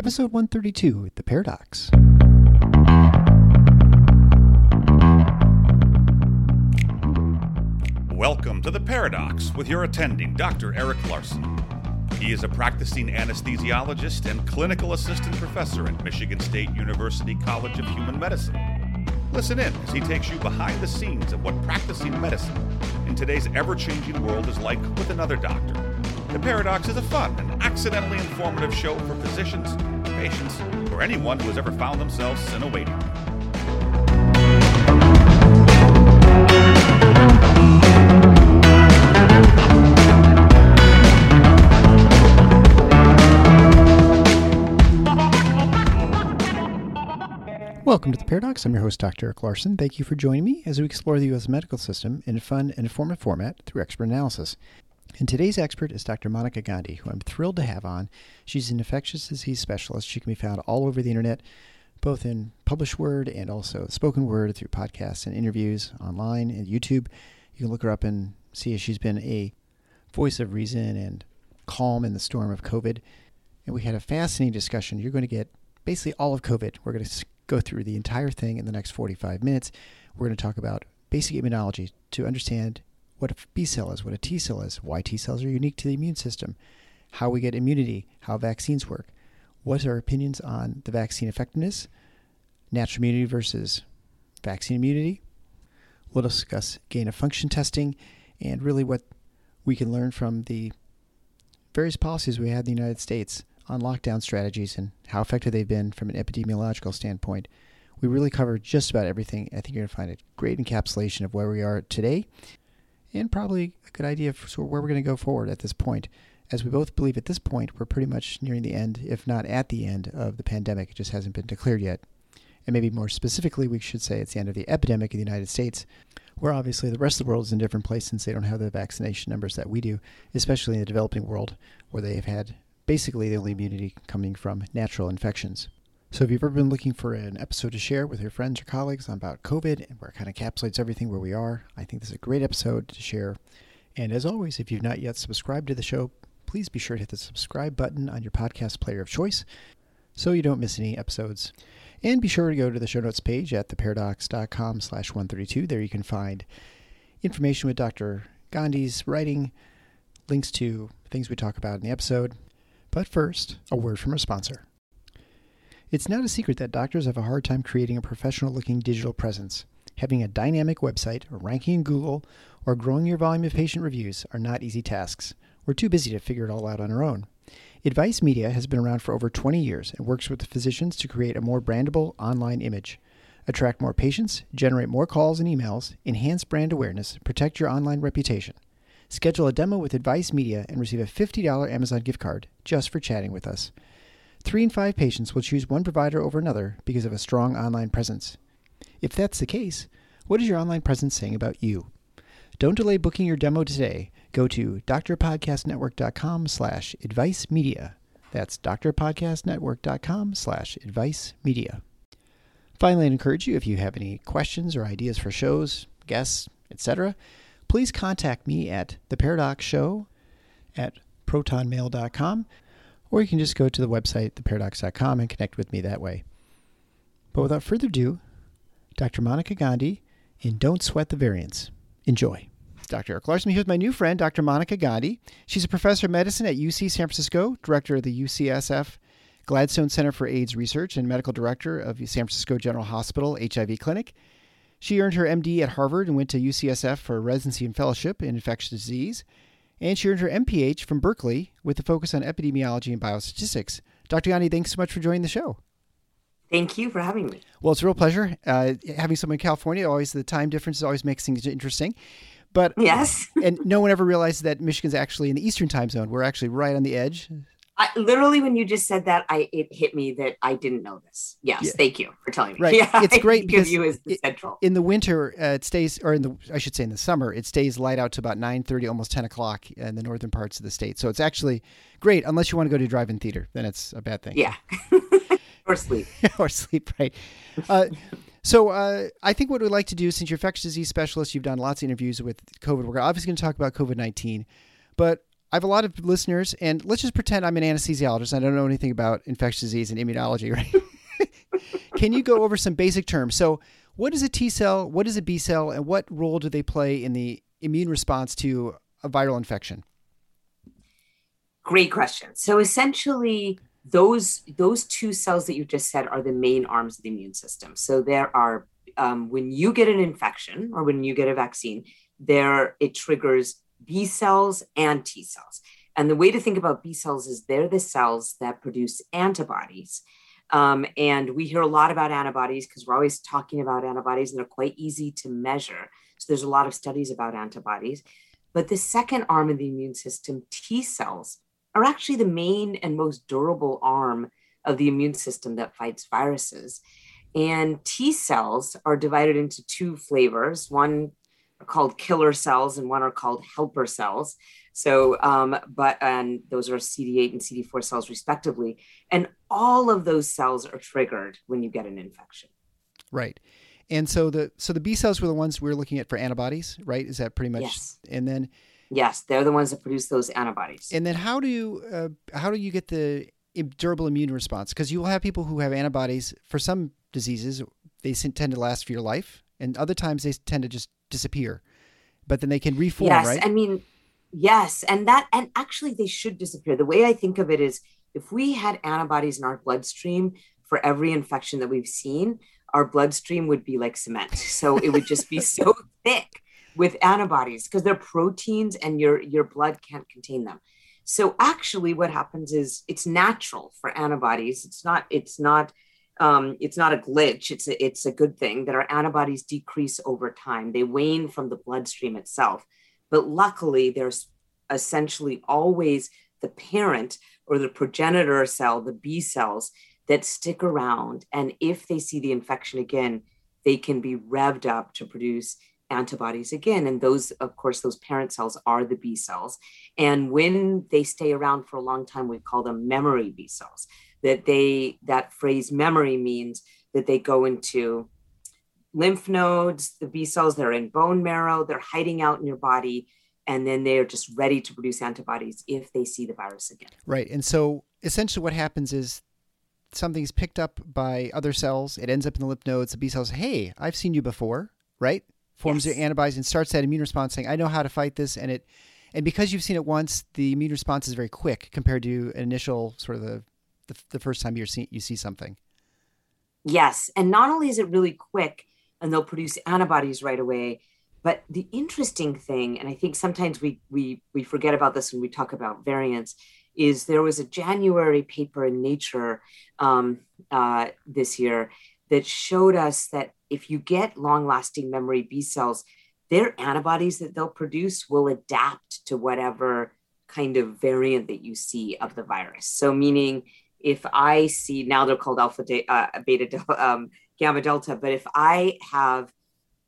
Episode 132 The Paradox. Welcome to The Paradox with your attending Dr. Eric Larson. He is a practicing anesthesiologist and clinical assistant professor at Michigan State University College of Human Medicine. Listen in as he takes you behind the scenes of what practicing medicine in today's ever changing world is like with another doctor. The Paradox is a fun and accidentally informative show for physicians, patients, or anyone who has ever found themselves in a waiting room. Welcome to The Paradox. I'm your host, Dr. Eric Larson. Thank you for joining me as we explore the U.S. medical system in a fun and informative format through expert analysis. And today's expert is Dr. Monica Gandhi, who I'm thrilled to have on. She's an infectious disease specialist. She can be found all over the internet, both in published word and also spoken word through podcasts and interviews online and YouTube. You can look her up and see she's been a voice of reason and calm in the storm of COVID. And we had a fascinating discussion. You're going to get basically all of COVID. We're going to go through the entire thing in the next 45 minutes. We're going to talk about basic immunology to understand what a B cell is, what a T cell is, why T cells are unique to the immune system, how we get immunity, how vaccines work, what are our opinions on the vaccine effectiveness, natural immunity versus vaccine immunity. We'll discuss gain of function testing and really what we can learn from the various policies we had in the United States on lockdown strategies and how effective they've been from an epidemiological standpoint. We really covered just about everything. I think you're going to find a great encapsulation of where we are today and probably a good idea of sort of where we're going to go forward at this point. As we both believe at this point, we're pretty much nearing the end, if not at the end, of the pandemic. It just hasn't been declared yet. And maybe more specifically, we should say it's the end of the epidemic in the United States, where obviously the rest of the world is in a different place since they don't have the vaccination numbers that we do, especially in the developing world, where they have had basically the only immunity coming from natural infections. So if you've ever been looking for an episode to share with your friends or colleagues on about COVID and where it kind of encapsulates everything where we are, I think this is a great episode to share. And as always, if you've not yet subscribed to the show, please be sure to hit the subscribe button on your podcast player of choice so you don't miss any episodes. And be sure to go to the show notes page at theparadox.com slash 132. There you can find information with Dr. Gandhi's writing, links to things we talk about in the episode. But first, a word from our sponsor. It's not a secret that doctors have a hard time creating a professional looking digital presence. Having a dynamic website, ranking in Google, or growing your volume of patient reviews are not easy tasks. We're too busy to figure it all out on our own. Advice Media has been around for over 20 years and works with physicians to create a more brandable online image. Attract more patients, generate more calls and emails, enhance brand awareness, protect your online reputation. Schedule a demo with Advice Media and receive a $50 Amazon gift card just for chatting with us. Three in five patients will choose one provider over another because of a strong online presence. If that's the case, what is your online presence saying about you? Don't delay booking your demo today. Go to drpodcastnetwork.com slash advice media. That's drpodcastnetwork.com slash advice media. Finally, I'd encourage you if you have any questions or ideas for shows, guests, etc., please contact me at the Paradox Show at protonmail.com, or you can just go to the website, theparadox.com, and connect with me that way. But without further ado, Dr. Monica Gandhi in Don't Sweat the Variants. Enjoy. Dr. Eric Larson here with my new friend, Dr. Monica Gandhi. She's a professor of medicine at UC San Francisco, director of the UCSF Gladstone Center for AIDS Research, and medical director of the San Francisco General Hospital HIV Clinic. She earned her MD at Harvard and went to UCSF for residency and fellowship in infectious disease. And she earned her MPH from Berkeley with a focus on epidemiology and biostatistics. Dr. Gandhi, thanks so much for joining the show. Thank you for having me. Well, it's a real pleasure. Uh, having someone in California, always the time difference always makes things interesting. But yes, and no one ever realizes that Michigan's actually in the Eastern time zone. We're actually right on the edge. I, literally, when you just said that, I it hit me that I didn't know this. Yes, yeah. thank you for telling me. Right, yeah, it's great because you as the it, central. in the winter uh, it stays, or in the I should say in the summer it stays light out to about nine thirty, almost ten o'clock in the northern parts of the state. So it's actually great unless you want to go to drive-in theater, then it's a bad thing. Yeah, or sleep, or sleep. Right. Uh, so uh, I think what we'd like to do, since you're infectious disease specialist, you've done lots of interviews with COVID. We're obviously going to talk about COVID nineteen, but I have a lot of listeners, and let's just pretend I'm an anesthesiologist. I don't know anything about infectious disease and immunology, right? Can you go over some basic terms? So, what is a T cell? What is a B cell? And what role do they play in the immune response to a viral infection? Great question. So, essentially, those those two cells that you just said are the main arms of the immune system. So, there are um, when you get an infection or when you get a vaccine, there it triggers B cells and T cells. And the way to think about B cells is they're the cells that produce antibodies. Um, and we hear a lot about antibodies because we're always talking about antibodies and they're quite easy to measure. So there's a lot of studies about antibodies. But the second arm of the immune system, T cells, are actually the main and most durable arm of the immune system that fights viruses. And T cells are divided into two flavors. One called killer cells and one are called helper cells. So, um, but and those are CD8 and CD4 cells respectively, and all of those cells are triggered when you get an infection. Right, and so the so the B cells were the ones we are looking at for antibodies, right? Is that pretty much? Yes. And then. Yes, they're the ones that produce those antibodies. And then how do you uh, how do you get the durable immune response? Because you will have people who have antibodies for some diseases. They tend to last for your life, and other times they tend to just disappear, but then they can reform, yes, right? I mean, yes, and that and actually they should disappear. The way I think of it is, if we had antibodies in our bloodstream for every infection that we've seen, our bloodstream would be like cement. So it would just be so thick with antibodies because they're proteins and your your blood can't contain them. So actually what happens is it's natural for antibodies. It's not it's not um, it's not a glitch. It's a, it's a good thing that our antibodies decrease over time. They wane from the bloodstream itself. But luckily, there's essentially always the parent or the progenitor cell, the B cells, that stick around. And if they see the infection again, they can be revved up to produce antibodies again. And those, of course, those parent cells are the B cells. And when they stay around for a long time, we call them memory B cells that they that phrase memory means that they go into lymph nodes the b cells that are in bone marrow they're hiding out in your body and then they are just ready to produce antibodies if they see the virus again right and so essentially what happens is something's picked up by other cells it ends up in the lymph nodes the b cells hey i've seen you before right forms yes. the antibodies and starts that immune response saying i know how to fight this and it and because you've seen it once the immune response is very quick compared to an initial sort of the the, the first time you see you see something. Yes, and not only is it really quick, and they'll produce antibodies right away, but the interesting thing, and I think sometimes we we we forget about this when we talk about variants, is there was a January paper in Nature um, uh, this year that showed us that if you get long-lasting memory B cells, their antibodies that they'll produce will adapt to whatever kind of variant that you see of the virus. So, meaning if I see now they're called alpha, de, uh, beta, um, gamma, delta, but if I have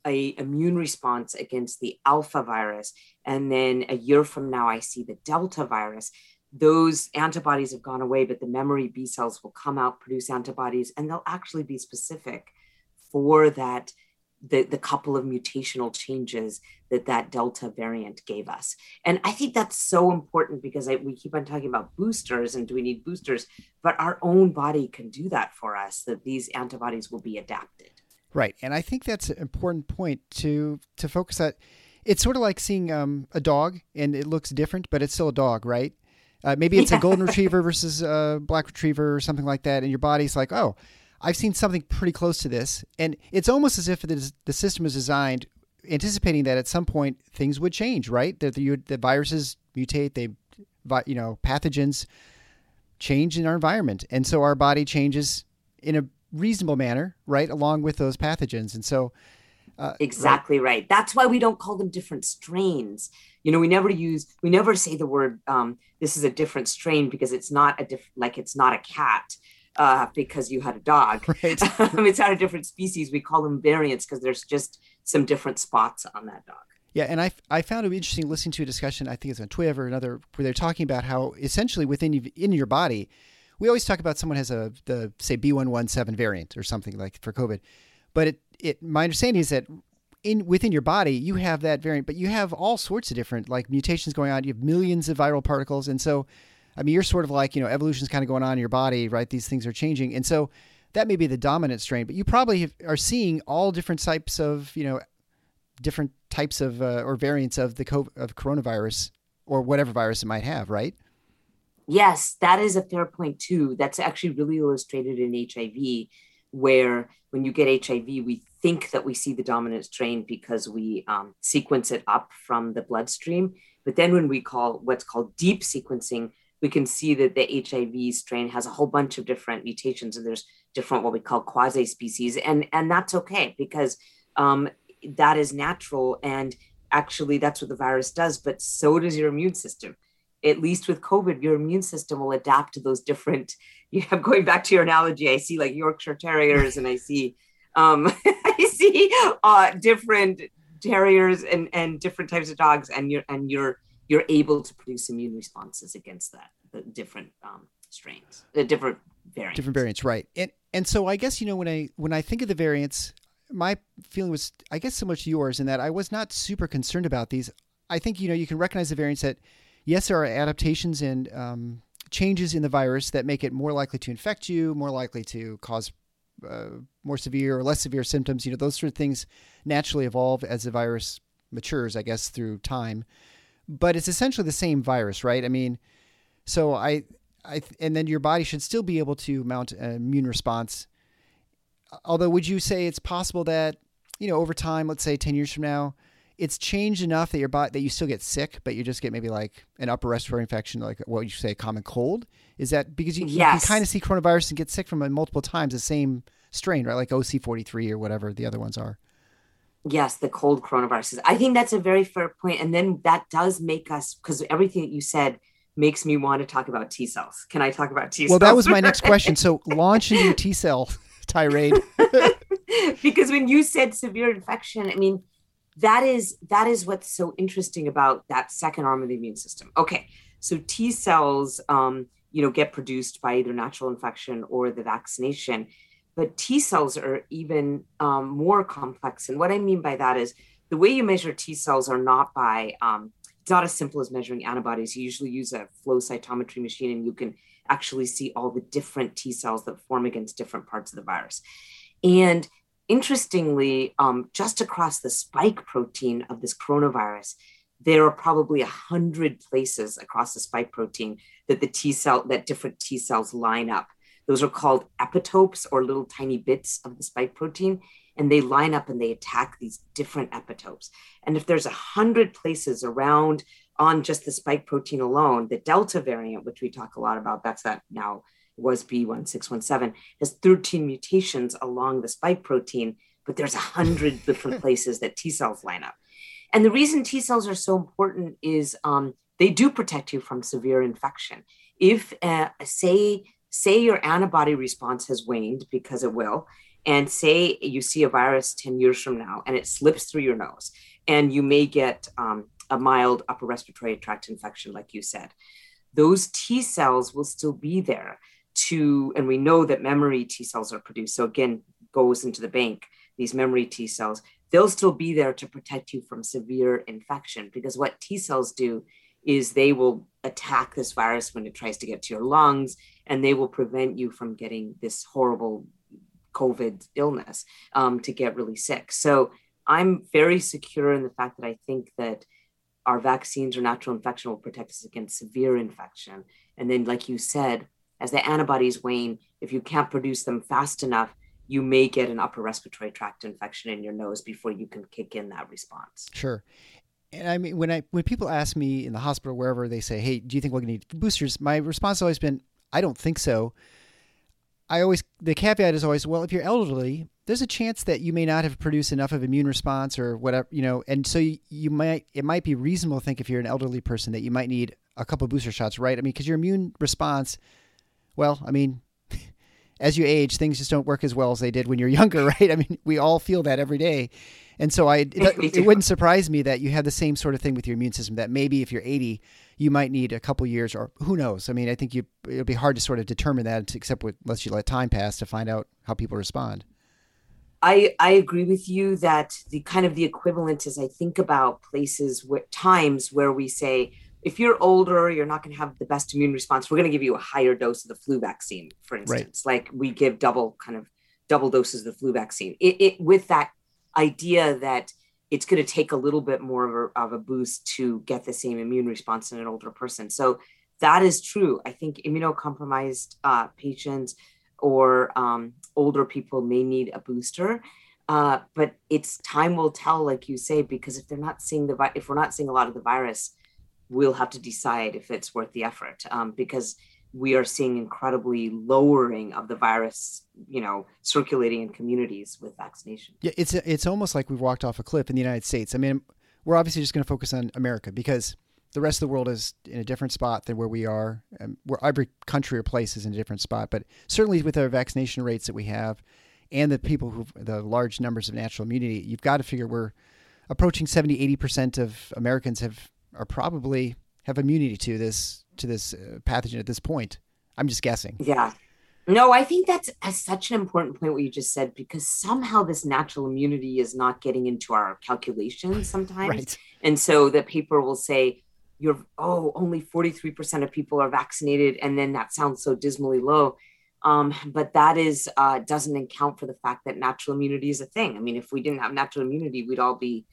a immune response against the alpha virus, and then a year from now I see the delta virus, those antibodies have gone away, but the memory B cells will come out, produce antibodies, and they'll actually be specific for that the, the couple of mutational changes that that delta variant gave us. And i think that's so important because I, we keep on talking about boosters and do we need boosters but our own body can do that for us that these antibodies will be adapted. Right. And i think that's an important point to to focus that. It's sort of like seeing um, a dog and it looks different but it's still a dog right? Uh, maybe it's yeah. a golden retriever versus a black retriever or something like that. And your body's like oh I've seen something pretty close to this, and it's almost as if the, the system is designed anticipating that at some point things would change, right? That the, the viruses mutate, they, you know, pathogens change in our environment, and so our body changes in a reasonable manner, right, along with those pathogens. And so, uh, exactly right. right. That's why we don't call them different strains. You know, we never use, we never say the word, um, this is a different strain because it's not a different, like it's not a cat uh, because you had a dog. Right. it's not a different species. We call them variants because there's just some different spots on that dog. Yeah, and I, I found it interesting listening to a discussion. I think it's on Twitter or another where they're talking about how essentially within in your body, we always talk about someone has a the say B one one seven variant or something like for COVID, but it it my understanding is that in within your body you have that variant, but you have all sorts of different like mutations going on. You have millions of viral particles, and so I mean you're sort of like you know evolution's kind of going on in your body, right? These things are changing, and so that may be the dominant strain, but you probably have, are seeing all different types of you know different types of uh, or variants of the COVID, of coronavirus or whatever virus it might have, right? Yes, that is a fair point too. That's actually really illustrated in HIV, where when you get HIV, we think that we see the dominant strain because we um, sequence it up from the bloodstream. But then when we call what's called deep sequencing, we can see that the HIV strain has a whole bunch of different mutations and there's different what we call quasi species. And, and that's okay because um, that is natural and actually that's what the virus does but so does your immune system at least with covid your immune system will adapt to those different you have going back to your analogy i see like yorkshire terriers and i see um i see uh different terriers and and different types of dogs and you're and you're you're able to produce immune responses against that the different um strains the different variants different variants right and and so i guess you know when i when i think of the variants my feeling was, I guess, so much yours in that I was not super concerned about these. I think you know you can recognize the variants that yes, there are adaptations and um, changes in the virus that make it more likely to infect you, more likely to cause uh, more severe or less severe symptoms. You know, those sort of things naturally evolve as the virus matures, I guess, through time. But it's essentially the same virus, right? I mean, so I, I, and then your body should still be able to mount an immune response although would you say it's possible that you know over time let's say 10 years from now it's changed enough that your body that you still get sick but you just get maybe like an upper respiratory infection like what you say a common cold is that because you, yes. you can kind of see coronavirus and get sick from it multiple times the same strain right like oc43 or whatever the other ones are yes the cold coronaviruses i think that's a very fair point and then that does make us because everything that you said makes me want to talk about T cells. Can I talk about T cells? Well, that was my next question. So, launch into T cell tirade. because when you said severe infection, I mean, that is that is what's so interesting about that second arm of the immune system. Okay, so T cells, um, you know, get produced by either natural infection or the vaccination, but T cells are even um, more complex. And what I mean by that is the way you measure T cells are not by um, it's not as simple as measuring antibodies. You usually use a flow cytometry machine, and you can actually see all the different T cells that form against different parts of the virus. And interestingly, um, just across the spike protein of this coronavirus, there are probably a hundred places across the spike protein that the T cell that different T cells line up. Those are called epitopes or little tiny bits of the spike protein, and they line up and they attack these different epitopes. And if there's a hundred places around on just the spike protein alone, the Delta variant, which we talk a lot about, that's that now was B1617, has 13 mutations along the spike protein, but there's a hundred different places that T cells line up. And the reason T cells are so important is um, they do protect you from severe infection. If, uh, say, say your antibody response has waned because it will, and say you see a virus 10 years from now and it slips through your nose, and you may get um, a mild upper respiratory tract infection, like you said, those T cells will still be there to, and we know that memory T cells are produced. So again, goes into the bank, these memory T cells, they'll still be there to protect you from severe infection because what T cells do is they will attack this virus when it tries to get to your lungs and they will prevent you from getting this horrible COVID illness um, to get really sick. So I'm very secure in the fact that I think that our vaccines or natural infection will protect us against severe infection. And then, like you said, as the antibodies wane, if you can't produce them fast enough, you may get an upper respiratory tract infection in your nose before you can kick in that response. Sure. And I mean, when I when people ask me in the hospital, wherever they say, "Hey, do you think we're going to need boosters?" My response has always been, "I don't think so." I always the caveat is always well if you're elderly there's a chance that you may not have produced enough of immune response or whatever you know and so you, you might it might be reasonable to think if you're an elderly person that you might need a couple booster shots right? I mean because your immune response well i mean as you age things just don't work as well as they did when you're younger right? I mean we all feel that every day. And so i it, it wouldn't surprise me that you have the same sort of thing with your immune system that maybe if you're 80 you might need a couple years or who knows? I mean i think you it'll be hard to sort of determine that except with, unless you let time pass to find out how people respond. I, I agree with you that the kind of the equivalent is I think about places where times where we say if you're older you're not going to have the best immune response. We're going to give you a higher dose of the flu vaccine for instance. Right. like we give double kind of double doses of the flu vaccine. It, it with that idea that it's going to take a little bit more of a, of a boost to get the same immune response in an older person so that is true i think immunocompromised uh, patients or um, older people may need a booster. Uh, but it's time will tell, like you say, because if they're not seeing the vi- if we're not seeing a lot of the virus, we'll have to decide if it's worth the effort um, because we are seeing incredibly lowering of the virus, you know, circulating in communities with vaccination. Yeah, it's it's almost like we've walked off a cliff in the United States. I mean, we're obviously just going to focus on America because the rest of the world is in a different spot than where we are. Um, and where every country or place is in a different spot. But certainly with our vaccination rates that we have, and the people who the large numbers of natural immunity, you've got to figure we're approaching 70, 80 percent of Americans have are probably have immunity to this to this uh, pathogen at this point. I'm just guessing. Yeah. No, I think that's a, such an important point what you just said because somehow this natural immunity is not getting into our calculations sometimes. right. And so the paper will say, you're oh only 43% of people are vaccinated and then that sounds so dismally low um, but that is uh, doesn't account for the fact that natural immunity is a thing i mean if we didn't have natural immunity we'd all be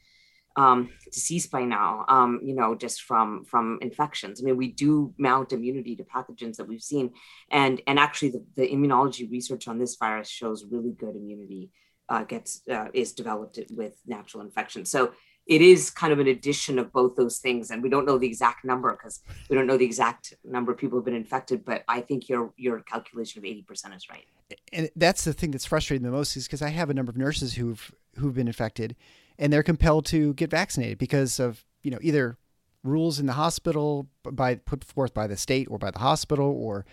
um, deceased by now um, you know just from from infections. I mean we do mount immunity to pathogens that we've seen. And and actually the, the immunology research on this virus shows really good immunity uh, gets uh, is developed with natural infection. So it is kind of an addition of both those things. And we don't know the exact number because we don't know the exact number of people who've been infected but i think your your calculation of 80% is right. And that's the thing that's frustrating the most is because i have a number of nurses who've who've been infected and they're compelled to get vaccinated because of you know either rules in the hospital by put forth by the state or by the hospital or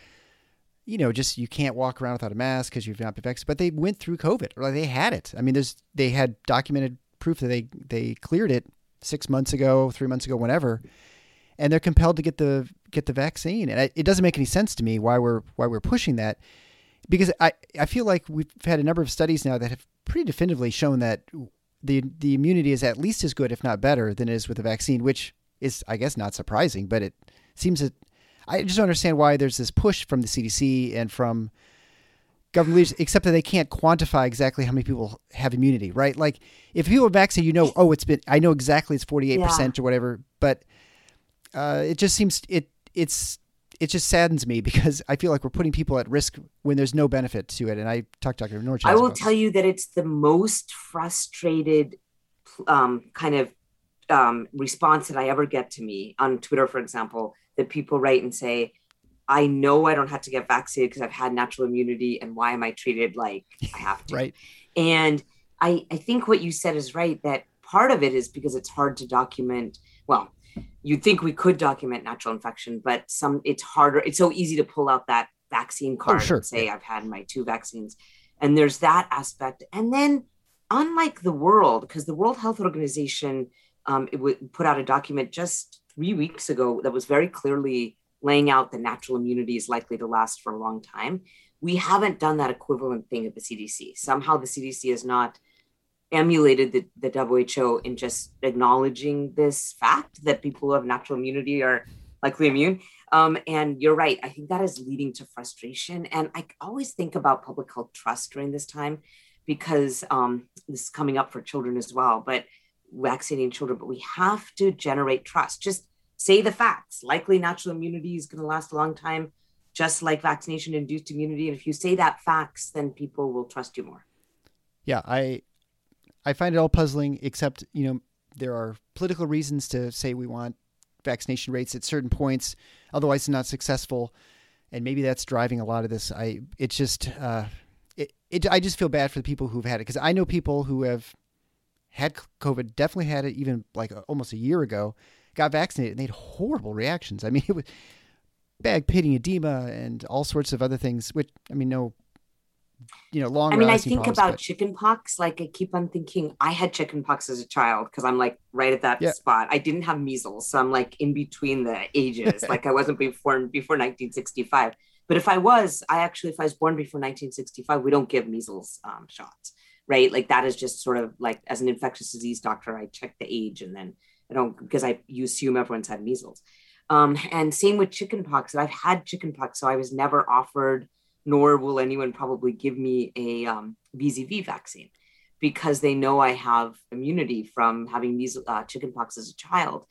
you know, just you can't walk around without a mask because you've not been vaccinated. But they went through COVID, or they had it. I mean, there's they had documented proof that they they cleared it six months ago, three months ago, whenever, and they're compelled to get the get the vaccine. And it doesn't make any sense to me why we're why we're pushing that, because I I feel like we've had a number of studies now that have pretty definitively shown that the the immunity is at least as good, if not better, than it is with the vaccine, which is I guess not surprising, but it seems that I just don't understand why there's this push from the CDC and from government leaders, except that they can't quantify exactly how many people have immunity, right? Like if people are vaccinated, you know, oh, it's been, I know exactly it's 48% yeah. or whatever, but uh, it just seems, it, it's, it just saddens me because I feel like we're putting people at risk when there's no benefit to it. And I talked to Dr. Norchaz. I will tell you that it's the most frustrated um, kind of um, response that I ever get to me on Twitter, for example, that people write and say, I know I don't have to get vaccinated because I've had natural immunity, and why am I treated like I have to? right. And I, I think what you said is right that part of it is because it's hard to document. Well, you'd think we could document natural infection, but some it's harder. It's so easy to pull out that vaccine oh, card oh, sure. and say I've had my two vaccines, and there's that aspect. And then, unlike the world, because the World Health Organization um, it would put out a document just three weeks ago that was very clearly laying out that natural immunity is likely to last for a long time. We haven't done that equivalent thing at the CDC. Somehow the CDC has not emulated the, the WHO in just acknowledging this fact that people who have natural immunity are likely immune. Um, and you're right. I think that is leading to frustration. And I always think about public health trust during this time because um, this is coming up for children as well, but vaccinating children. But we have to generate trust. Just say the facts. Likely natural immunity is going to last a long time, just like vaccination induced immunity. And if you say that facts, then people will trust you more. Yeah, I I find it all puzzling, except, you know, there are political reasons to say we want vaccination rates at certain points, otherwise it's not successful. and maybe that's driving a lot of this. I it's just uh, it, it I just feel bad for the people who've had it because I know people who have had COVID, definitely had it even like almost a year ago, got vaccinated and they had horrible reactions. I mean, it was bag pitting edema and all sorts of other things. Which I mean, no you know, long. I mean, I think about but... chicken pox. Like I keep on thinking, I had chicken pox as a child because I'm like right at that yeah. spot. I didn't have measles, so I'm like in between the ages. like I wasn't before before 1965. But if I was, I actually, if I was born before 1965, we don't give measles um, shots, right? Like that is just sort of like as an infectious disease doctor, I check the age and then I don't because I you assume everyone's had measles. Um, and same with chicken pox. I've had chicken pox, so I was never offered nor will anyone probably give me a um, VZV vaccine because they know I have immunity from having measles, uh, chickenpox as a child.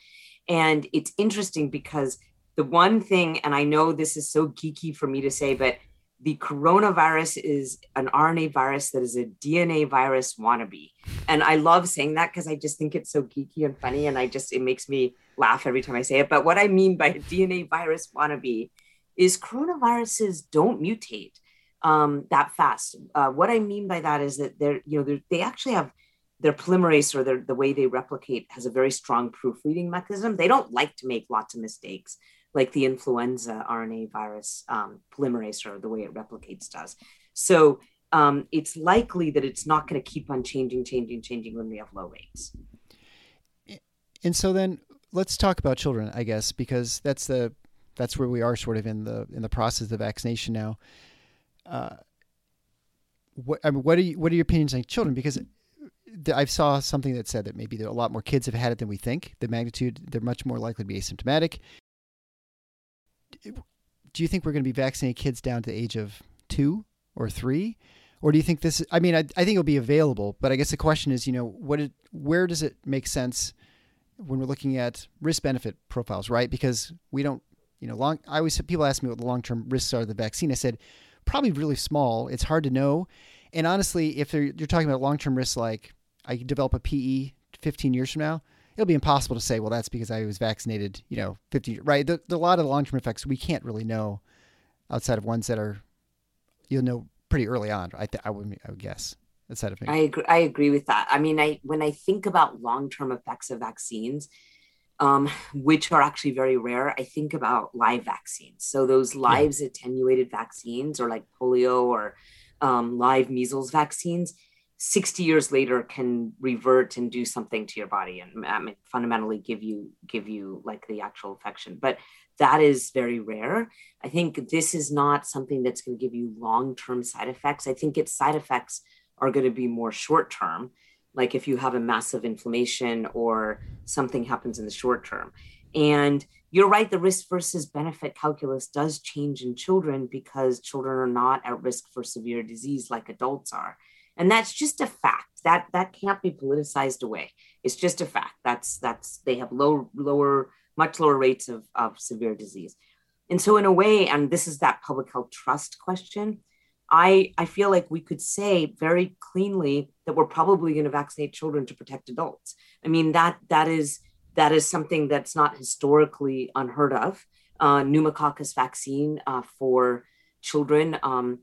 And it's interesting because the one thing, and I know this is so geeky for me to say, but the coronavirus is an RNA virus that is a DNA virus wannabe. And I love saying that because I just think it's so geeky and funny. And I just, it makes me laugh every time I say it. But what I mean by DNA virus wannabe is coronaviruses don't mutate um, that fast. Uh, what I mean by that is that they're, you know, they're, they actually have their polymerase or their, the way they replicate has a very strong proofreading mechanism. They don't like to make lots of mistakes like the influenza RNA virus um, polymerase or the way it replicates does. So um, it's likely that it's not going to keep on changing, changing, changing when we have low rates. And so then let's talk about children, I guess, because that's the that's where we are sort of in the in the process of vaccination now. Uh, what I mean, what are you, what are your opinions on children? Because I saw something that said that maybe a lot more kids have had it than we think. The magnitude they're much more likely to be asymptomatic. Do you think we're going to be vaccinating kids down to the age of two or three? Or do you think this? I mean, I, I think it'll be available, but I guess the question is, you know, what? It, where does it make sense when we're looking at risk benefit profiles, right? Because we don't you know, long. I always people ask me what the long term risks are of the vaccine. I said probably really small. It's hard to know. And honestly, if you're talking about long term risks, like I develop a PE 15 years from now, it'll be impossible to say, well, that's because I was vaccinated, you know, 50, right? The, the, a lot of the long term effects we can't really know outside of ones that are, you'll know pretty early on. I, th- I, would, I would guess. That side of. I agree, I agree with that. I mean, I when I think about long term effects of vaccines, um, which are actually very rare. I think about live vaccines. So those lives yeah. attenuated vaccines, or like polio or um, live measles vaccines, 60 years later can revert and do something to your body and I mean, fundamentally give you give you like the actual infection. But that is very rare. I think this is not something that's going to give you long term side effects. I think its side effects are going to be more short term like if you have a massive inflammation or something happens in the short term. And you're right, the risk versus benefit calculus does change in children because children are not at risk for severe disease like adults are. And that's just a fact. That that can't be politicized away. It's just a fact. That's that's they have low lower much lower rates of, of severe disease. And so in a way, and this is that public health trust question, I, I feel like we could say very cleanly that we're probably going to vaccinate children to protect adults. I mean that that is that is something that's not historically unheard of. Uh, pneumococcus vaccine uh, for children um,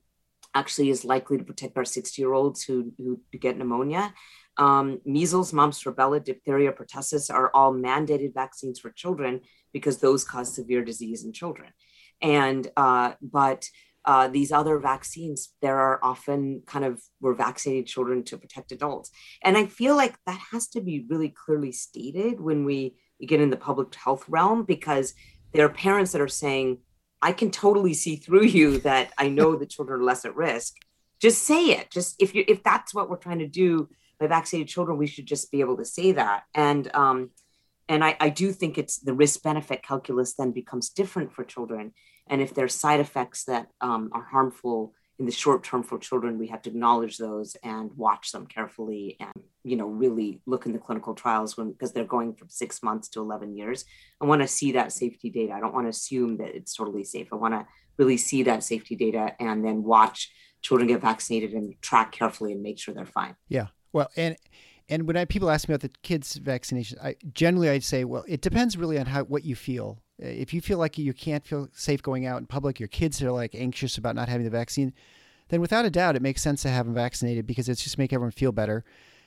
actually is likely to protect our 60 year olds who, who get pneumonia. Um, measles, mumps, rubella, diphtheria, pertussis are all mandated vaccines for children because those cause severe disease in children. And uh, but uh, these other vaccines, there are often kind of we're vaccinating children to protect adults. And I feel like that has to be really clearly stated when we get in the public health realm because there are parents that are saying, I can totally see through you that I know the children are less at risk. Just say it. Just if you if that's what we're trying to do by vaccinated children, we should just be able to say that. And um, and I, I do think it's the risk benefit calculus then becomes different for children and if there's side effects that um, are harmful in the short term for children, we have to acknowledge those and watch them carefully and, you know, really look in the clinical trials when, because they're going from six months to 11 years. I want to see that safety data. I don't want to assume that it's totally safe. I want to really see that safety data and then watch children get vaccinated and track carefully and make sure they're fine. Yeah. Well, and, and when I, people ask me about the kids vaccinations, I generally I'd say, well, it depends really on how what you feel If you feel like you can't feel safe going out in public, your kids are like anxious about not having the vaccine, then without a doubt, it makes sense to have them vaccinated because it's just make everyone feel better.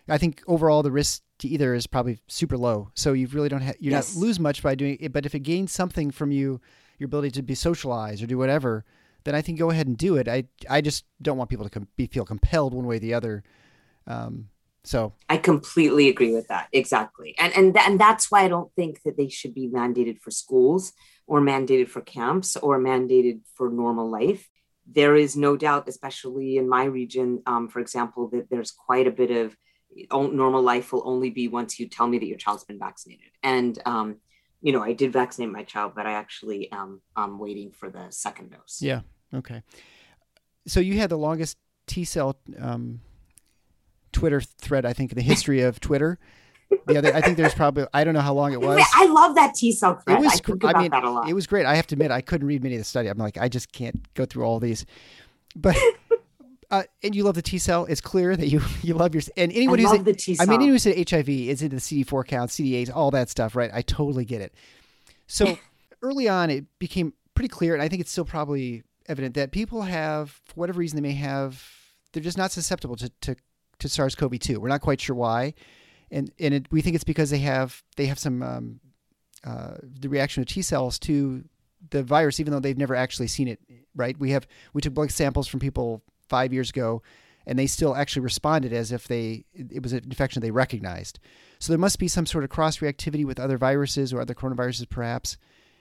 I think overall the risk to either is probably super low. So you really don't have, you yes. not lose much by doing it. But if it gains something from you, your ability to be socialized or do whatever, then I think go ahead and do it. I, I just don't want people to com- be, feel compelled one way or the other. Um, so I completely agree with that. Exactly. And, and, th- and that's why I don't think that they should be mandated for schools or mandated for camps or mandated for normal life. There is no doubt, especially in my region, um, for example, that there's quite a bit of normal life will only be once you tell me that your child's been vaccinated. And, um, you know, I did vaccinate my child, but I actually am um, waiting for the second dose. Yeah. Okay. So you had the longest T cell um, Twitter thread, I think, in the history of Twitter. Other, I think there's probably I don't know how long it was. I love that T cell thread. It was, I think about I mean, that a lot. It was great. I have to admit, I couldn't read many of the study. I'm like, I just can't go through all these. But uh, and you love the T cell. It's clear that you you love your and anyone I who's love the T cell. I mean, anyone who's said HIV is into the CD4 count, CD8, all that stuff, right? I totally get it. So early on, it became pretty clear, and I think it's still probably evident that people have, for whatever reason, they may have, they're just not susceptible to to, to SARS-CoV-2. We're not quite sure why, and and it, we think it's because they have they have some um, uh, the reaction of T cells to the virus, even though they've never actually seen it. Right? We have we took blood samples from people five years ago, and they still actually responded as if they it was an infection they recognized. So there must be some sort of cross reactivity with other viruses or other coronaviruses, perhaps.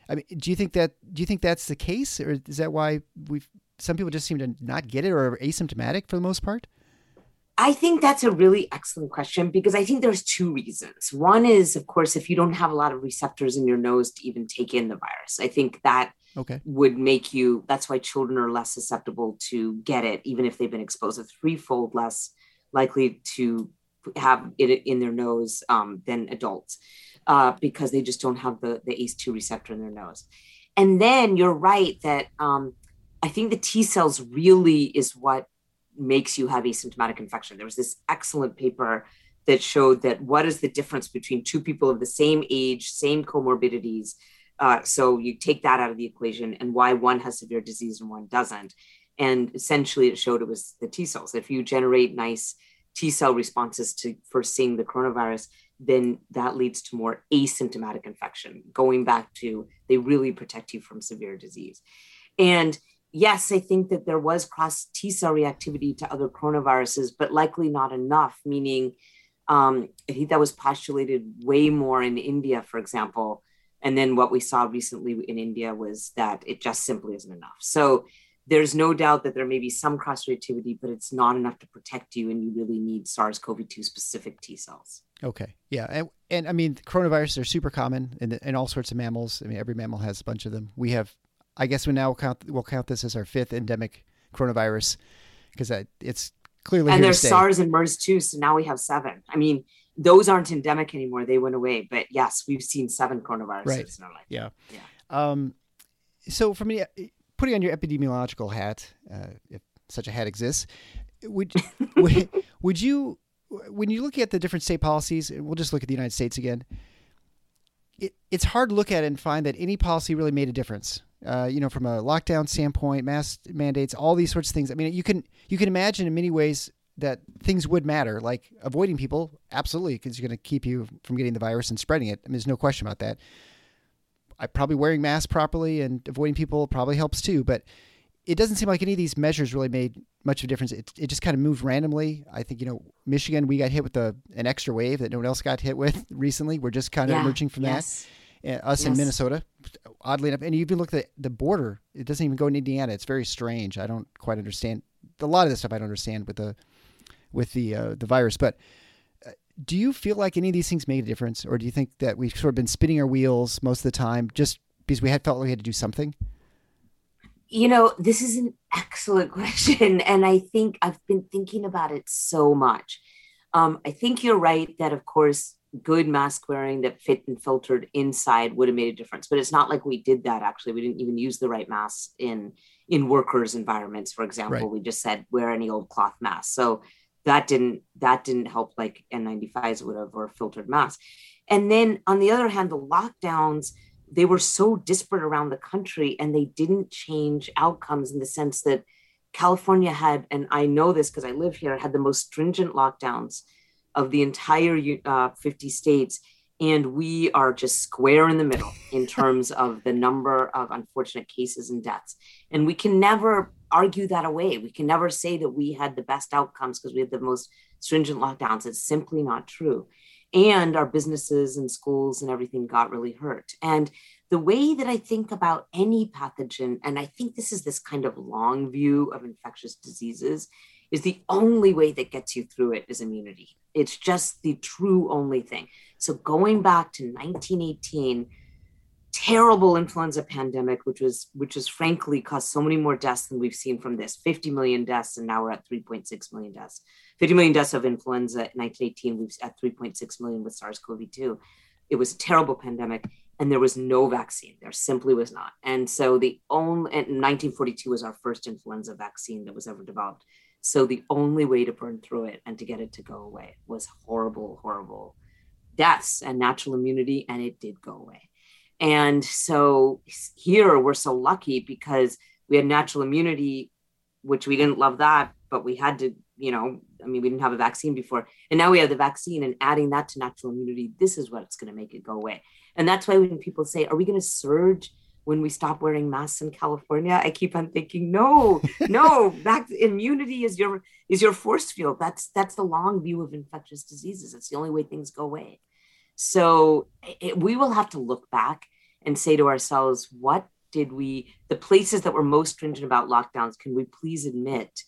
I mean, do you think that do you think that's the case, or is that why we some people just seem to not get it or are asymptomatic for the most part? I think that's a really excellent question because I think there's two reasons. One is, of course, if you don't have a lot of receptors in your nose to even take in the virus, I think that okay. would make you that's why children are less susceptible to get it even if they've been exposed a threefold less likely to have it in their nose um, than adults uh, because they just don't have the, the ace2 receptor in their nose and then you're right that um, i think the t cells really is what makes you have asymptomatic infection there was this excellent paper that showed that what is the difference between two people of the same age same comorbidities uh, so you take that out of the equation and why one has severe disease and one doesn't. And essentially, it showed it was the T cells. If you generate nice T cell responses to first seeing the coronavirus, then that leads to more asymptomatic infection. Going back to they really protect you from severe disease. And yes, I think that there was cross T cell reactivity to other coronaviruses, but likely not enough, meaning um, I think that was postulated way more in India, for example, and then what we saw recently in India was that it just simply isn't enough. So there's no doubt that there may be some cross reactivity, but it's not enough to protect you, and you really need SARS-CoV-2 specific T cells. Okay, yeah, and, and I mean coronaviruses are super common in, in all sorts of mammals. I mean every mammal has a bunch of them. We have, I guess, we now count we'll count this as our fifth endemic coronavirus because it's clearly and there's SARS and MERS too. So now we have seven. I mean, those aren't endemic anymore. They went away. But yes, we've seen seven coronaviruses right. in our life. Yeah. Yeah. Um, so for me, putting on your epidemiological hat, uh, if such a hat exists, would, would, would you, when you look at the different state policies, we'll just look at the United States again. It, it's hard to look at and find that any policy really made a difference. Uh, you know, from a lockdown standpoint, mask mandates, all these sorts of things. I mean, you can you can imagine in many ways that things would matter, like avoiding people, absolutely, because you're going to keep you from getting the virus and spreading it. I mean, there's no question about that. I probably wearing masks properly and avoiding people probably helps too, but it doesn't seem like any of these measures really made much of a difference. It, it just kind of moved randomly. I think, you know, Michigan, we got hit with a, an extra wave that no one else got hit with recently. We're just kind of yeah, emerging from yes. that. And us yes. in Minnesota, oddly enough. And you even look at the border, it doesn't even go in Indiana. It's very strange. I don't quite understand. A lot of this stuff I don't understand with the with the uh, the virus. But uh, do you feel like any of these things made a difference, or do you think that we've sort of been spinning our wheels most of the time just because we had felt like we had to do something? You know, this is an excellent question, and I think I've been thinking about it so much. Um, I think you're right that, of course, good mask wearing that fit and filtered inside would have made a difference. But it's not like we did that. Actually, we didn't even use the right masks in in workers' environments. For example, right. we just said wear any old cloth mask. So that didn't that didn't help like N95s would have or filtered masks. And then on the other hand, the lockdowns they were so disparate around the country and they didn't change outcomes in the sense that California had, and I know this because I live here, had the most stringent lockdowns of the entire uh, 50 states. And we are just square in the middle in terms of the number of unfortunate cases and deaths. And we can never argue that away. We can never say that we had the best outcomes because we had the most stringent lockdowns. It's simply not true. And our businesses and schools and everything got really hurt. And the way that I think about any pathogen, and I think this is this kind of long view of infectious diseases, is the only way that gets you through it is immunity. It's just the true only thing. So going back to 1918, terrible influenza pandemic, which was which has frankly caused so many more deaths than we've seen from this 50 million deaths, and now we're at 3.6 million deaths. 50 million deaths of influenza in 1918, we've at 3.6 million with SARS-CoV-2. It was a terrible pandemic, and there was no vaccine. There simply was not. And so the only 1942 was our first influenza vaccine that was ever developed. So the only way to burn through it and to get it to go away was horrible, horrible deaths and natural immunity, and it did go away. And so here we're so lucky because we had natural immunity, which we didn't love that, but we had to, you know, I mean, we didn't have a vaccine before. And now we have the vaccine and adding that to natural immunity, this is what's going to make it go away. And that's why when people say, are we going to surge when we stop wearing masks in California? I keep on thinking, no, no, back immunity is your is your force field. That's that's the long view of infectious diseases. It's the only way things go away. So it, we will have to look back and say to ourselves, what did we, the places that were most stringent about lockdowns, can we please admit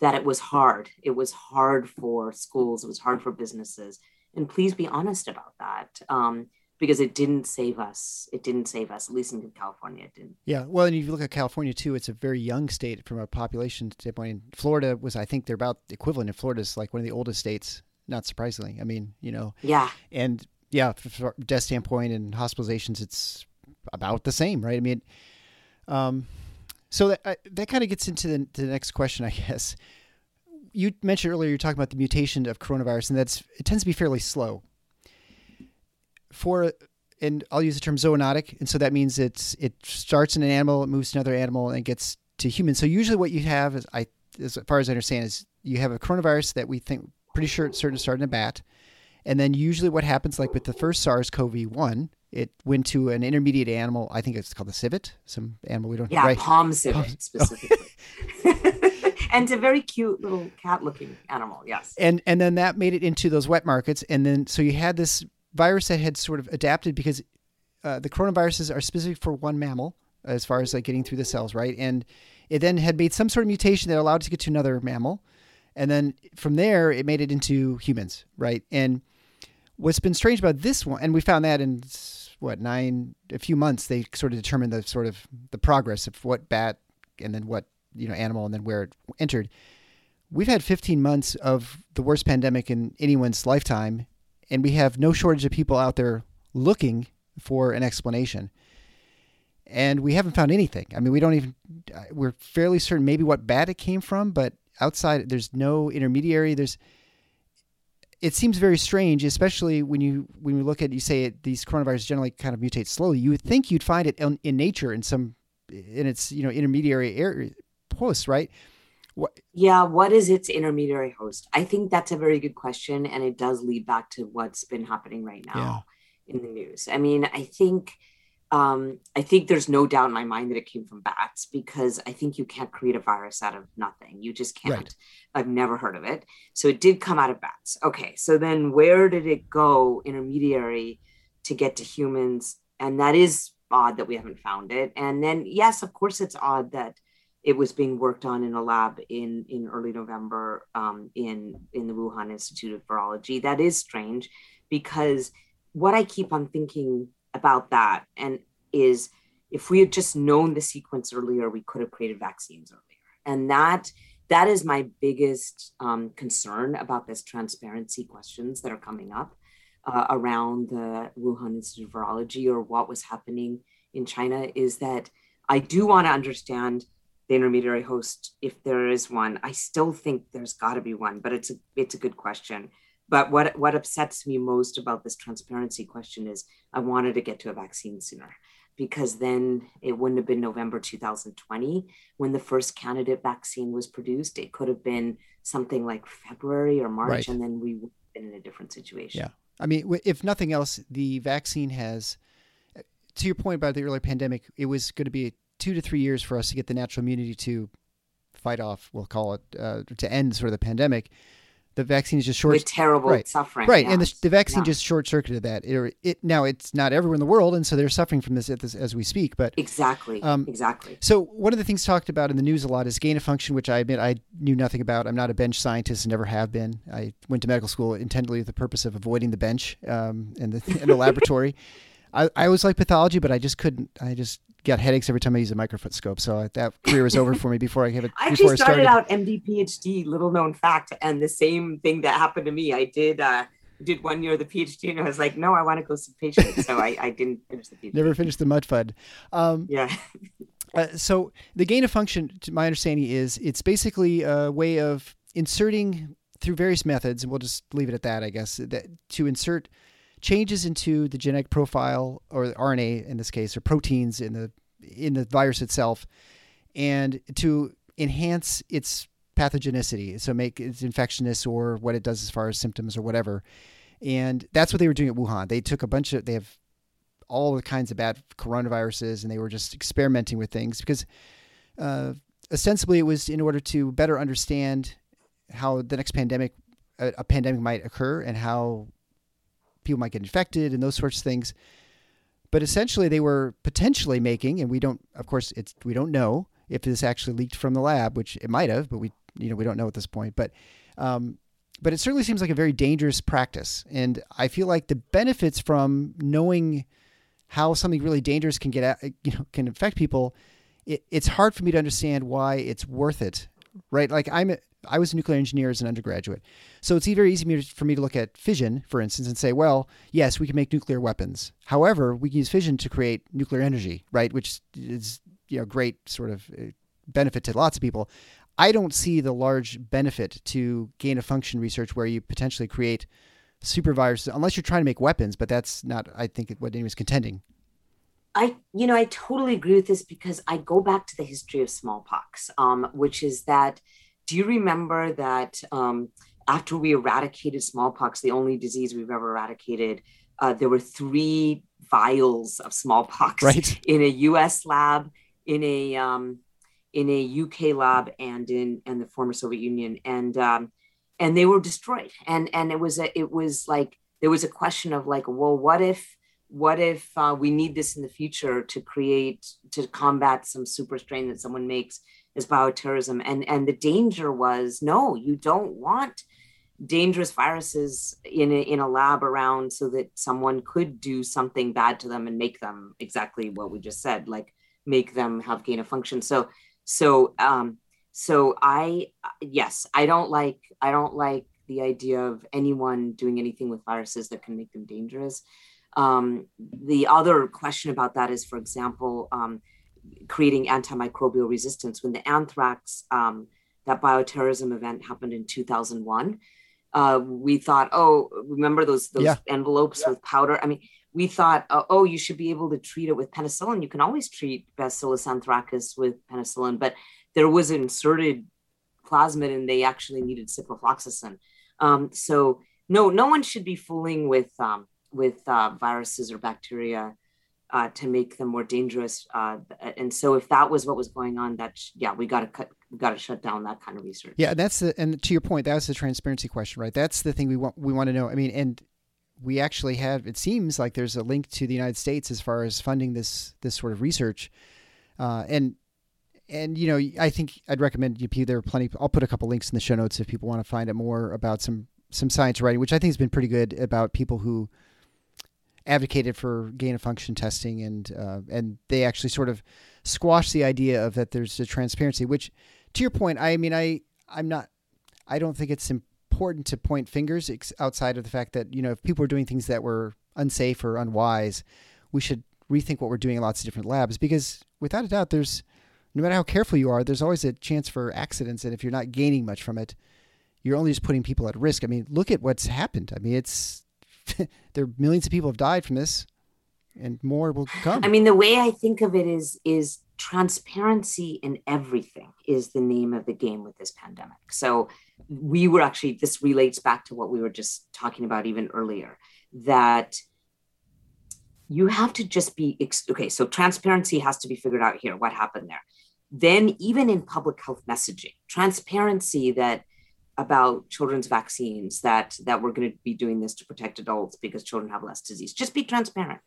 that it was hard? It was hard for schools, it was hard for businesses. And please be honest about that. Um, because it didn't save us. It didn't save us, at least in California. It didn't. Yeah. Well, and if you look at California too, it's a very young state from a population standpoint. Florida was, I think, they're about equivalent. And Florida's like one of the oldest states, not surprisingly. I mean, you know. Yeah. And yeah, from death standpoint and hospitalizations, it's about the same, right? I mean, um, so that uh, that kind of gets into the, the next question, I guess. You mentioned earlier you're talking about the mutation of coronavirus, and that's it tends to be fairly slow. For and I'll use the term zoonotic, and so that means it's it starts in an animal, it moves to another animal, and gets to humans. So usually, what you have is, I as far as I understand, is you have a coronavirus that we think pretty sure it's certain to start in a bat, and then usually what happens, like with the first SARS-CoV-1, it went to an intermediate animal. I think it's called the civet, some animal we don't. Yeah, right? palm civet specifically. and it's a very cute little cat-looking animal. Yes. And and then that made it into those wet markets, and then so you had this virus that had sort of adapted because uh, the coronaviruses are specific for one mammal as far as like getting through the cells, right? And it then had made some sort of mutation that allowed it to get to another mammal, and then from there it made it into humans, right? And what's been strange about this one, and we found that in what nine a few months, they sort of determined the sort of the progress of what bat and then what you know animal and then where it entered. We've had 15 months of the worst pandemic in anyone's lifetime, and we have no shortage of people out there looking for an explanation. And we haven't found anything. I mean, we don't even, uh, we're fairly certain maybe what bat it came from, but outside, there's no intermediary. There's, it seems very strange, especially when you when you look at you say it, these coronaviruses generally kind of mutate slowly. You would think you'd find it in, in nature in some in its you know intermediary area host, right? What? Yeah, what is its intermediary host? I think that's a very good question, and it does lead back to what's been happening right now yeah. in the news. I mean, I think um, I think there's no doubt in my mind that it came from bats because I think you can't create a virus out of nothing. You just can't. Right. I've never heard of it. So it did come out of bats. Okay. So then where did it go intermediary to get to humans? And that is odd that we haven't found it. And then, yes, of course, it's odd that it was being worked on in a lab in, in early November um, in, in the Wuhan Institute of Virology. That is strange because what I keep on thinking about that and is if we had just known the sequence earlier we could have created vaccines earlier. And that that is my biggest um, concern about this transparency questions that are coming up uh, around the wuhan institute of virology or what was happening in china is that i do want to understand the intermediary host if there is one. I still think there's got to be one but it's a it's a good question but what what upsets me most about this transparency question is I wanted to get to a vaccine sooner. because then it wouldn't have been November 2020 when the first candidate vaccine was produced. It could have been something like February or March, right. and then we would have been in a different situation. Yeah. I mean, if nothing else, the vaccine has, to your point about the earlier pandemic, it was going to be two to three years for us to get the natural immunity to fight off, we'll call it, uh, to end sort of the pandemic the vaccine is just short with terrible right. suffering. Right, and the, the vaccine yeah. just short circuited that. It, it, now it's not everywhere in the world, and so they're suffering from this, this as we speak. But exactly, um, exactly. So one of the things talked about in the news a lot is gain of function, which I admit I knew nothing about. I'm not a bench scientist and never have been. I went to medical school intently with the purpose of avoiding the bench um, in the in the laboratory. I, I always like pathology, but I just couldn't. I just got headaches every time I use a microscope. So that career was over for me before I have it. I actually started, started, out MD PhD, little known fact, and the same thing that happened to me. I did uh, did one year of the PhD, and I was like, no, I want to go see patients, so I, I didn't finish the PhD. Never finished the mud fud. Um, yeah. uh, so the gain of function, to my understanding, is it's basically a way of inserting through various methods, and we'll just leave it at that, I guess, that to insert changes into the genetic profile or RNA in this case or proteins in the in the virus itself and to enhance its pathogenicity so make its infectiousness or what it does as far as symptoms or whatever. And that's what they were doing at Wuhan. They took a bunch of they have all the kinds of bad coronaviruses and they were just experimenting with things because uh, ostensibly it was in order to better understand how the next pandemic a pandemic might occur and how people might get infected and those sorts of things. But essentially, they were potentially making, and we don't, of course, it's we don't know if this actually leaked from the lab, which it might have, but we, you know, we don't know at this point. But, um, but it certainly seems like a very dangerous practice, and I feel like the benefits from knowing how something really dangerous can get, at, you know, can affect people. It, it's hard for me to understand why it's worth it, right? Like I'm, I was a nuclear engineer as an undergraduate. So it's very easy for me to look at fission, for instance, and say, well, yes, we can make nuclear weapons. However, we can use fission to create nuclear energy, right? Which is you know great sort of uh, benefit to lots of people. I don't see the large benefit to gain of function research where you potentially create super viruses, unless you're trying to make weapons. But that's not, I think, what anyone's contending. I, you know, I totally agree with this because I go back to the history of smallpox, um, which is that do you remember that um, after we eradicated smallpox, the only disease we've ever eradicated, uh, there were three vials of smallpox right. in a U.S. lab, in a um, in a UK lab, and in and the former Soviet Union, and um, and they were destroyed. And and it was a, it was like there was a question of like, well, what if what if uh, we need this in the future to create to combat some super strain that someone makes is bioterrorism. And and the danger was no you don't want dangerous viruses in a, in a lab around so that someone could do something bad to them and make them exactly what we just said like make them have gain of function. So so um so i yes i don't like i don't like the idea of anyone doing anything with viruses that can make them dangerous. Um, the other question about that is for example um, creating antimicrobial resistance. When the anthrax, um, that bioterrorism event happened in 2001, uh, we thought, oh, remember those those yeah. envelopes yeah. with powder? I mean, we thought, uh, oh, you should be able to treat it with penicillin. You can always treat Bacillus anthracis with penicillin, but there was inserted plasmid, and they actually needed ciprofloxacin. Um, so no, no one should be fooling with um, with uh, viruses or bacteria uh, to make them more dangerous. Uh, and so, if that was what was going on, that sh- yeah, we got to cut, we got to shut down that kind of research. Yeah, that's the and to your point, that's the transparency question, right? That's the thing we want we want to know. I mean, and we actually have. It seems like there's a link to the United States as far as funding this this sort of research, uh, and and you know, I think I'd recommend you. There are plenty. I'll put a couple links in the show notes if people want to find out more about some some science writing, which I think has been pretty good about people who advocated for gain of function testing, and uh, and they actually sort of squash the idea of that there's a transparency. Which, to your point, I mean, I I'm not, I don't think it's important to point fingers outside of the fact that you know if people are doing things that were unsafe or unwise, we should rethink what we're doing in lots of different labs because without a doubt, there's no matter how careful you are, there's always a chance for accidents, and if you're not gaining much from it, you're only just putting people at risk. I mean, look at what's happened. I mean, it's there are millions of people have died from this. and more will come. I mean, the way I think of it is is transparency in everything is the name of the game with this pandemic. So we were actually this relates back to what we were just talking about even earlier that you have to just be okay so transparency has to be figured out here what happened there then even in public health messaging transparency that about children's vaccines that that we're going to be doing this to protect adults because children have less disease just be transparent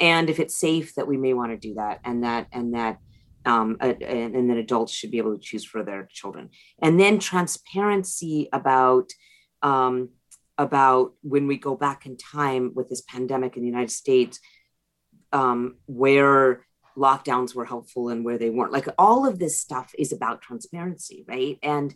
and if it's safe that we may want to do that and that and that um, and, and then adults should be able to choose for their children and then transparency about um, about when we go back in time with this pandemic in the united states um, where lockdowns were helpful and where they weren't. Like all of this stuff is about transparency, right? And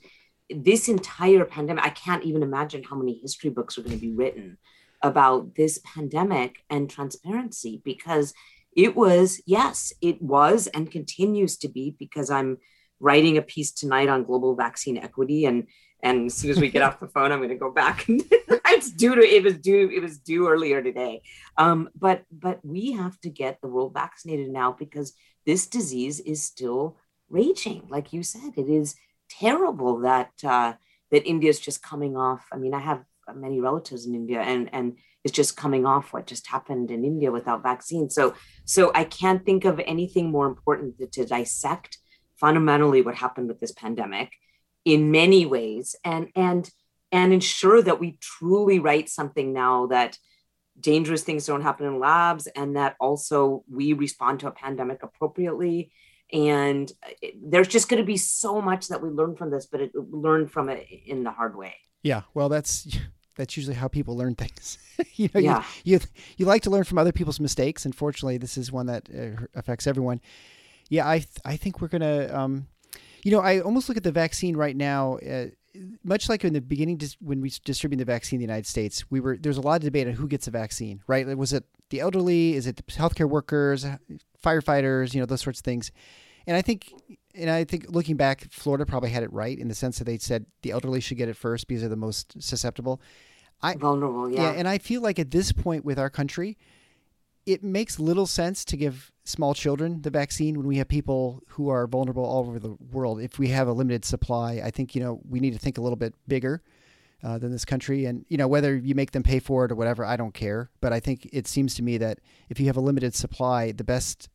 this entire pandemic, I can't even imagine how many history books are going to be written about this pandemic and transparency because it was, yes, it was and continues to be because I'm writing a piece tonight on global vaccine equity and and as soon as we get off the phone i'm going to go back. And it's due to it was due it was due earlier today. Um, but but we have to get the world vaccinated now because this disease is still raging. Like you said it is terrible that uh, that india is just coming off i mean i have many relatives in india and and it's just coming off what just happened in india without vaccines. so so i can't think of anything more important than to dissect fundamentally what happened with this pandemic in many ways and and and ensure that we truly write something now that dangerous things don't happen in labs and that also we respond to a pandemic appropriately and there's just going to be so much that we learn from this but it, learn from it in the hard way yeah well that's that's usually how people learn things you know yeah. you, you you like to learn from other people's mistakes unfortunately this is one that uh, affects everyone yeah i th- i think we're going to um you know, I almost look at the vaccine right now. Uh, much like in the beginning, when we distributed the vaccine in the United States, we were there's a lot of debate on who gets a vaccine, right? Was it the elderly? Is it the healthcare workers, firefighters? You know, those sorts of things. And I think, and I think looking back, Florida probably had it right in the sense that they said the elderly should get it first because they're the most susceptible. I, vulnerable, yeah. Yeah, and I feel like at this point with our country, it makes little sense to give small children the vaccine when we have people who are vulnerable all over the world. If we have a limited supply, I think you know we need to think a little bit bigger uh, than this country. And you know whether you make them pay for it or whatever, I don't care. But I think it seems to me that if you have a limited supply, the best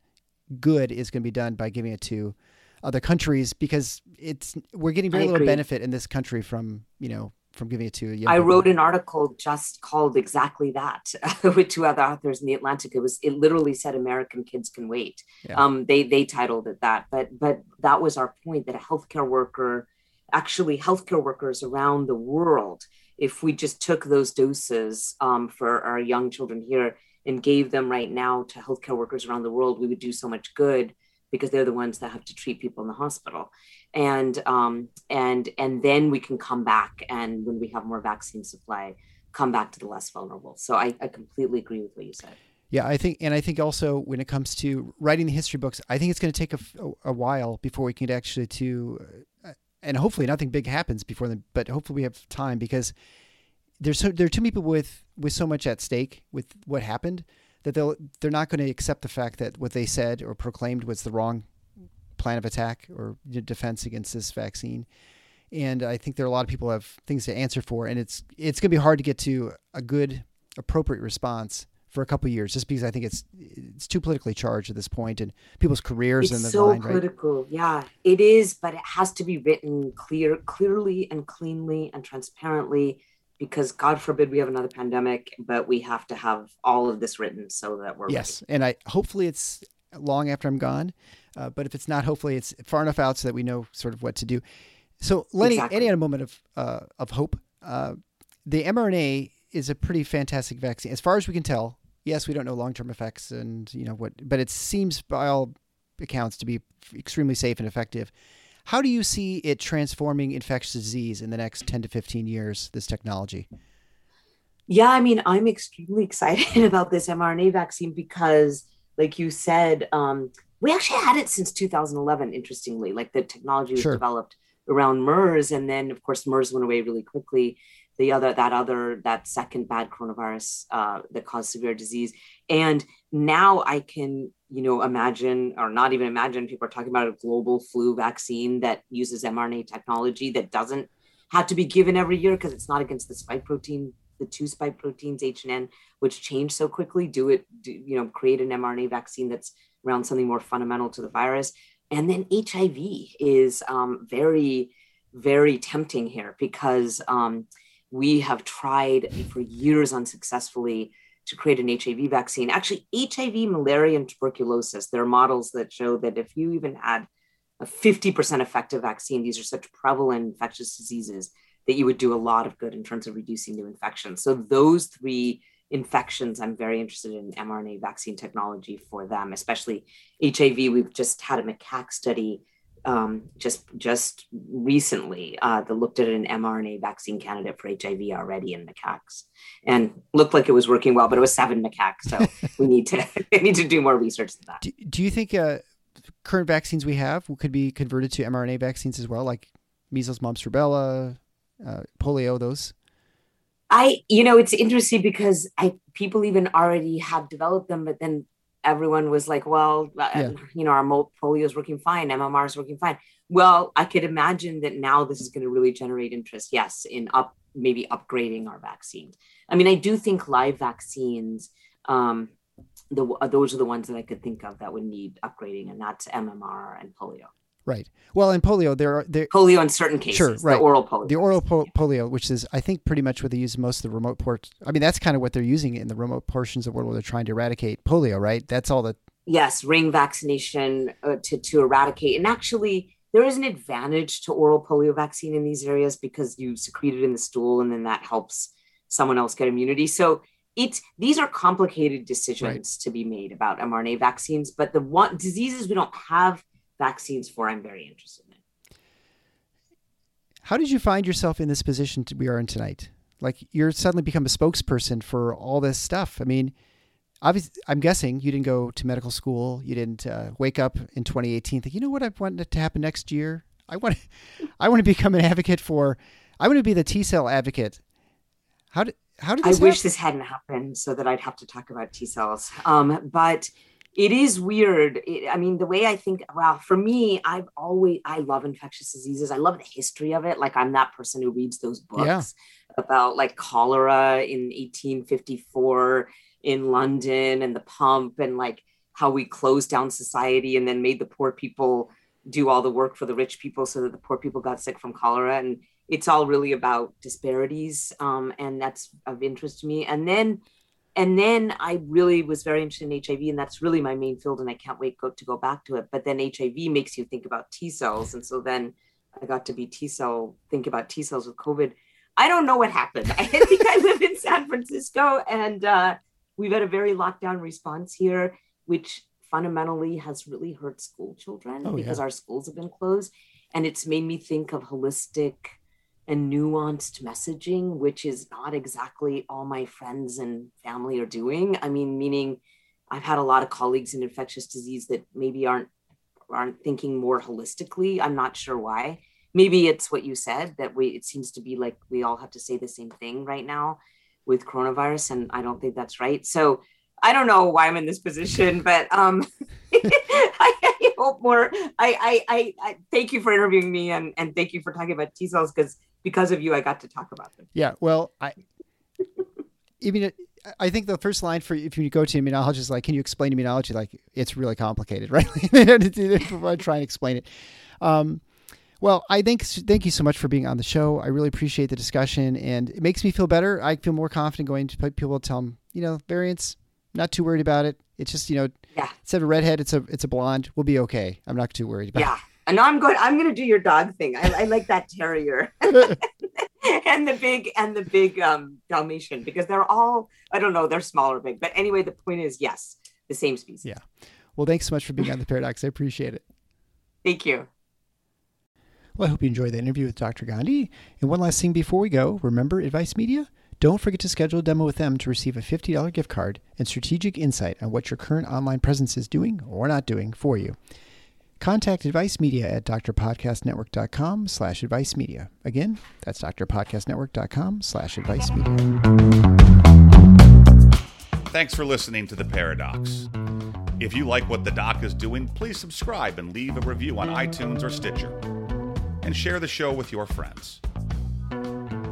good is going to be done by giving it to other countries because it's we're getting very little benefit in this country from you know from giving it to you. I wrote an article just called exactly that with two other authors in the Atlantic. It was it literally said American kids can wait. Yeah. Um, they they titled it that, but but that was our point that a healthcare worker, actually healthcare workers around the world, if we just took those doses um, for our young children here and gave them right now to healthcare workers around the world, we would do so much good because they're the ones that have to treat people in the hospital and um, and and then we can come back and when we have more vaccine supply come back to the less vulnerable. So I, I completely agree with what you said. Yeah i think and i think also when it comes to writing the history books i think it's going to take a, a, while before we can actually to uh, and hopefully nothing big happens before then but hopefully we have time because there's so there are too many people with with so much at stake with what happened that they'll they're not going to accept the fact that what they said or proclaimed was the wrong plan of attack or defense against this vaccine. And I think there are a lot of people who have things to answer for, and it's it's going to be hard to get to a good, appropriate response for a couple years, just because I think it's it's too politically charged at this point, and people's careers it's in the so political. Right? Yeah, it is, but it has to be written clear, clearly and cleanly and transparently, because God forbid we have another pandemic, but we have to have all of this written so that we're yes, ready. and I hopefully it's long after I'm gone. Uh, but if it's not, hopefully it's far enough out so that we know sort of what to do. So Lenny, exactly. any a moment of uh, of hope. Uh, the mRNA is a pretty fantastic vaccine, as far as we can tell. Yes, we don't know long term effects, and you know what, but it seems by all accounts to be extremely safe and effective. How do you see it transforming infectious disease in the next ten to fifteen years? This technology. Yeah, I mean, I'm extremely excited about this mRNA vaccine because, like you said, um, we actually had it since 2011 interestingly like the technology was sure. developed around mers and then of course mers went away really quickly the other that other that second bad coronavirus uh, that caused severe disease and now i can you know imagine or not even imagine people are talking about a global flu vaccine that uses mrna technology that doesn't have to be given every year because it's not against the spike protein the two spike proteins h and n which change so quickly do it do, you know create an mrna vaccine that's around something more fundamental to the virus and then hiv is um, very very tempting here because um, we have tried for years unsuccessfully to create an HIV vaccine. Actually, HIV, malaria, and tuberculosis, there are models that show that if you even had a 50% effective vaccine, these are such prevalent infectious diseases that you would do a lot of good in terms of reducing new infections. So, those three infections, I'm very interested in mRNA vaccine technology for them, especially HIV. We've just had a macaque study um, just just recently uh, that looked at an mRNA vaccine candidate for HIV already in macaques, and looked like it was working well, but it was seven macaques, so we need to we need to do more research than that. Do, do you think uh, current vaccines we have could be converted to mRNA vaccines as well, like measles, mumps, rubella, uh, polio, those? I, you know, it's interesting because I people even already have developed them, but then everyone was like, well, uh, yeah. you know, our polio is working fine, MMR is working fine. Well, I could imagine that now this is going to really generate interest, yes, in up maybe upgrading our vaccines. I mean, I do think live vaccines, um, the those are the ones that I could think of that would need upgrading, and that's MMR and polio. Right. Well, in polio, there are there polio in certain cases. Sure. Right. The oral polio. The oral po- polio, which is I think pretty much what they use most of the remote ports. I mean, that's kind of what they're using in the remote portions of the world where they're trying to eradicate polio. Right. That's all that. Yes, ring vaccination uh, to to eradicate, and actually. There is an advantage to oral polio vaccine in these areas because you secrete it in the stool and then that helps someone else get immunity. So it's these are complicated decisions right. to be made about mRNA vaccines, but the one diseases we don't have vaccines for I'm very interested in. How did you find yourself in this position we are in tonight? Like you're suddenly become a spokesperson for all this stuff. I mean, obviously, I'm guessing you didn't go to medical school. You didn't uh, wake up in 2018 think, you know what I want to happen next year. I want, I want to become an advocate for. I want to be the T cell advocate. How did how did I happen? wish this hadn't happened so that I'd have to talk about T cells. Um, but it is weird. It, I mean, the way I think, well, for me, I've always, I love infectious diseases. I love the history of it. Like, I'm that person who reads those books yeah. about like cholera in 1854 in London and the pump and like how we closed down society and then made the poor people do all the work for the rich people so that the poor people got sick from cholera. And it's all really about disparities. Um, and that's of interest to me. And then, and then I really was very interested in HIV, and that's really my main field, and I can't wait go, to go back to it. But then HIV makes you think about T cells, and so then I got to be T cell, think about T cells with COVID. I don't know what happened. I think I live in San Francisco, and uh, we've had a very lockdown response here, which fundamentally has really hurt school children oh, because yeah. our schools have been closed, and it's made me think of holistic and nuanced messaging, which is not exactly all my friends and family are doing. I mean, meaning I've had a lot of colleagues in infectious disease that maybe aren't aren't thinking more holistically. I'm not sure why. Maybe it's what you said that we it seems to be like we all have to say the same thing right now with coronavirus and I don't think that's right. So I don't know why I'm in this position, but um I, I, hope more. I, I I thank you for interviewing me and and thank you for talking about T cells because because of you, I got to talk about them. Yeah. Well, I, I mean, I think the first line for if you go to immunology is like, can you explain immunology? Like, it's really complicated, right? I try and explain it. Um, well, I think thank you so much for being on the show. I really appreciate the discussion, and it makes me feel better. I feel more confident going to people. To tell them, you know, variants, not too worried about it. It's just, you know, yeah. instead of a redhead, it's a it's a blonde. We'll be okay. I'm not too worried about. It. Yeah. It. And I'm going. I'm going to do your dog thing. I, I like that terrier, and the big and the big um, Dalmatian because they're all. I don't know. They're small or big, but anyway, the point is, yes, the same species. Yeah. Well, thanks so much for being on the Paradox. I appreciate it. Thank you. Well, I hope you enjoyed the interview with Dr. Gandhi. And one last thing before we go, remember Advice Media? Don't forget to schedule a demo with them to receive a $50 gift card and strategic insight on what your current online presence is doing or not doing for you. Contact Advice Media at drpodcastnetwork.com slash advice media. Again, that's drpodcastnetwork.com slash advice media. Thanks for listening to The Paradox. If you like what the doc is doing, please subscribe and leave a review on iTunes or Stitcher. And share the show with your friends.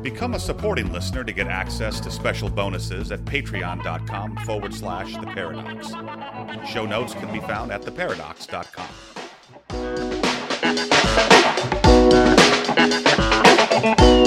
Become a supporting listener to get access to special bonuses at patreon.com forward slash the paradox. Show notes can be found at theparadox.com.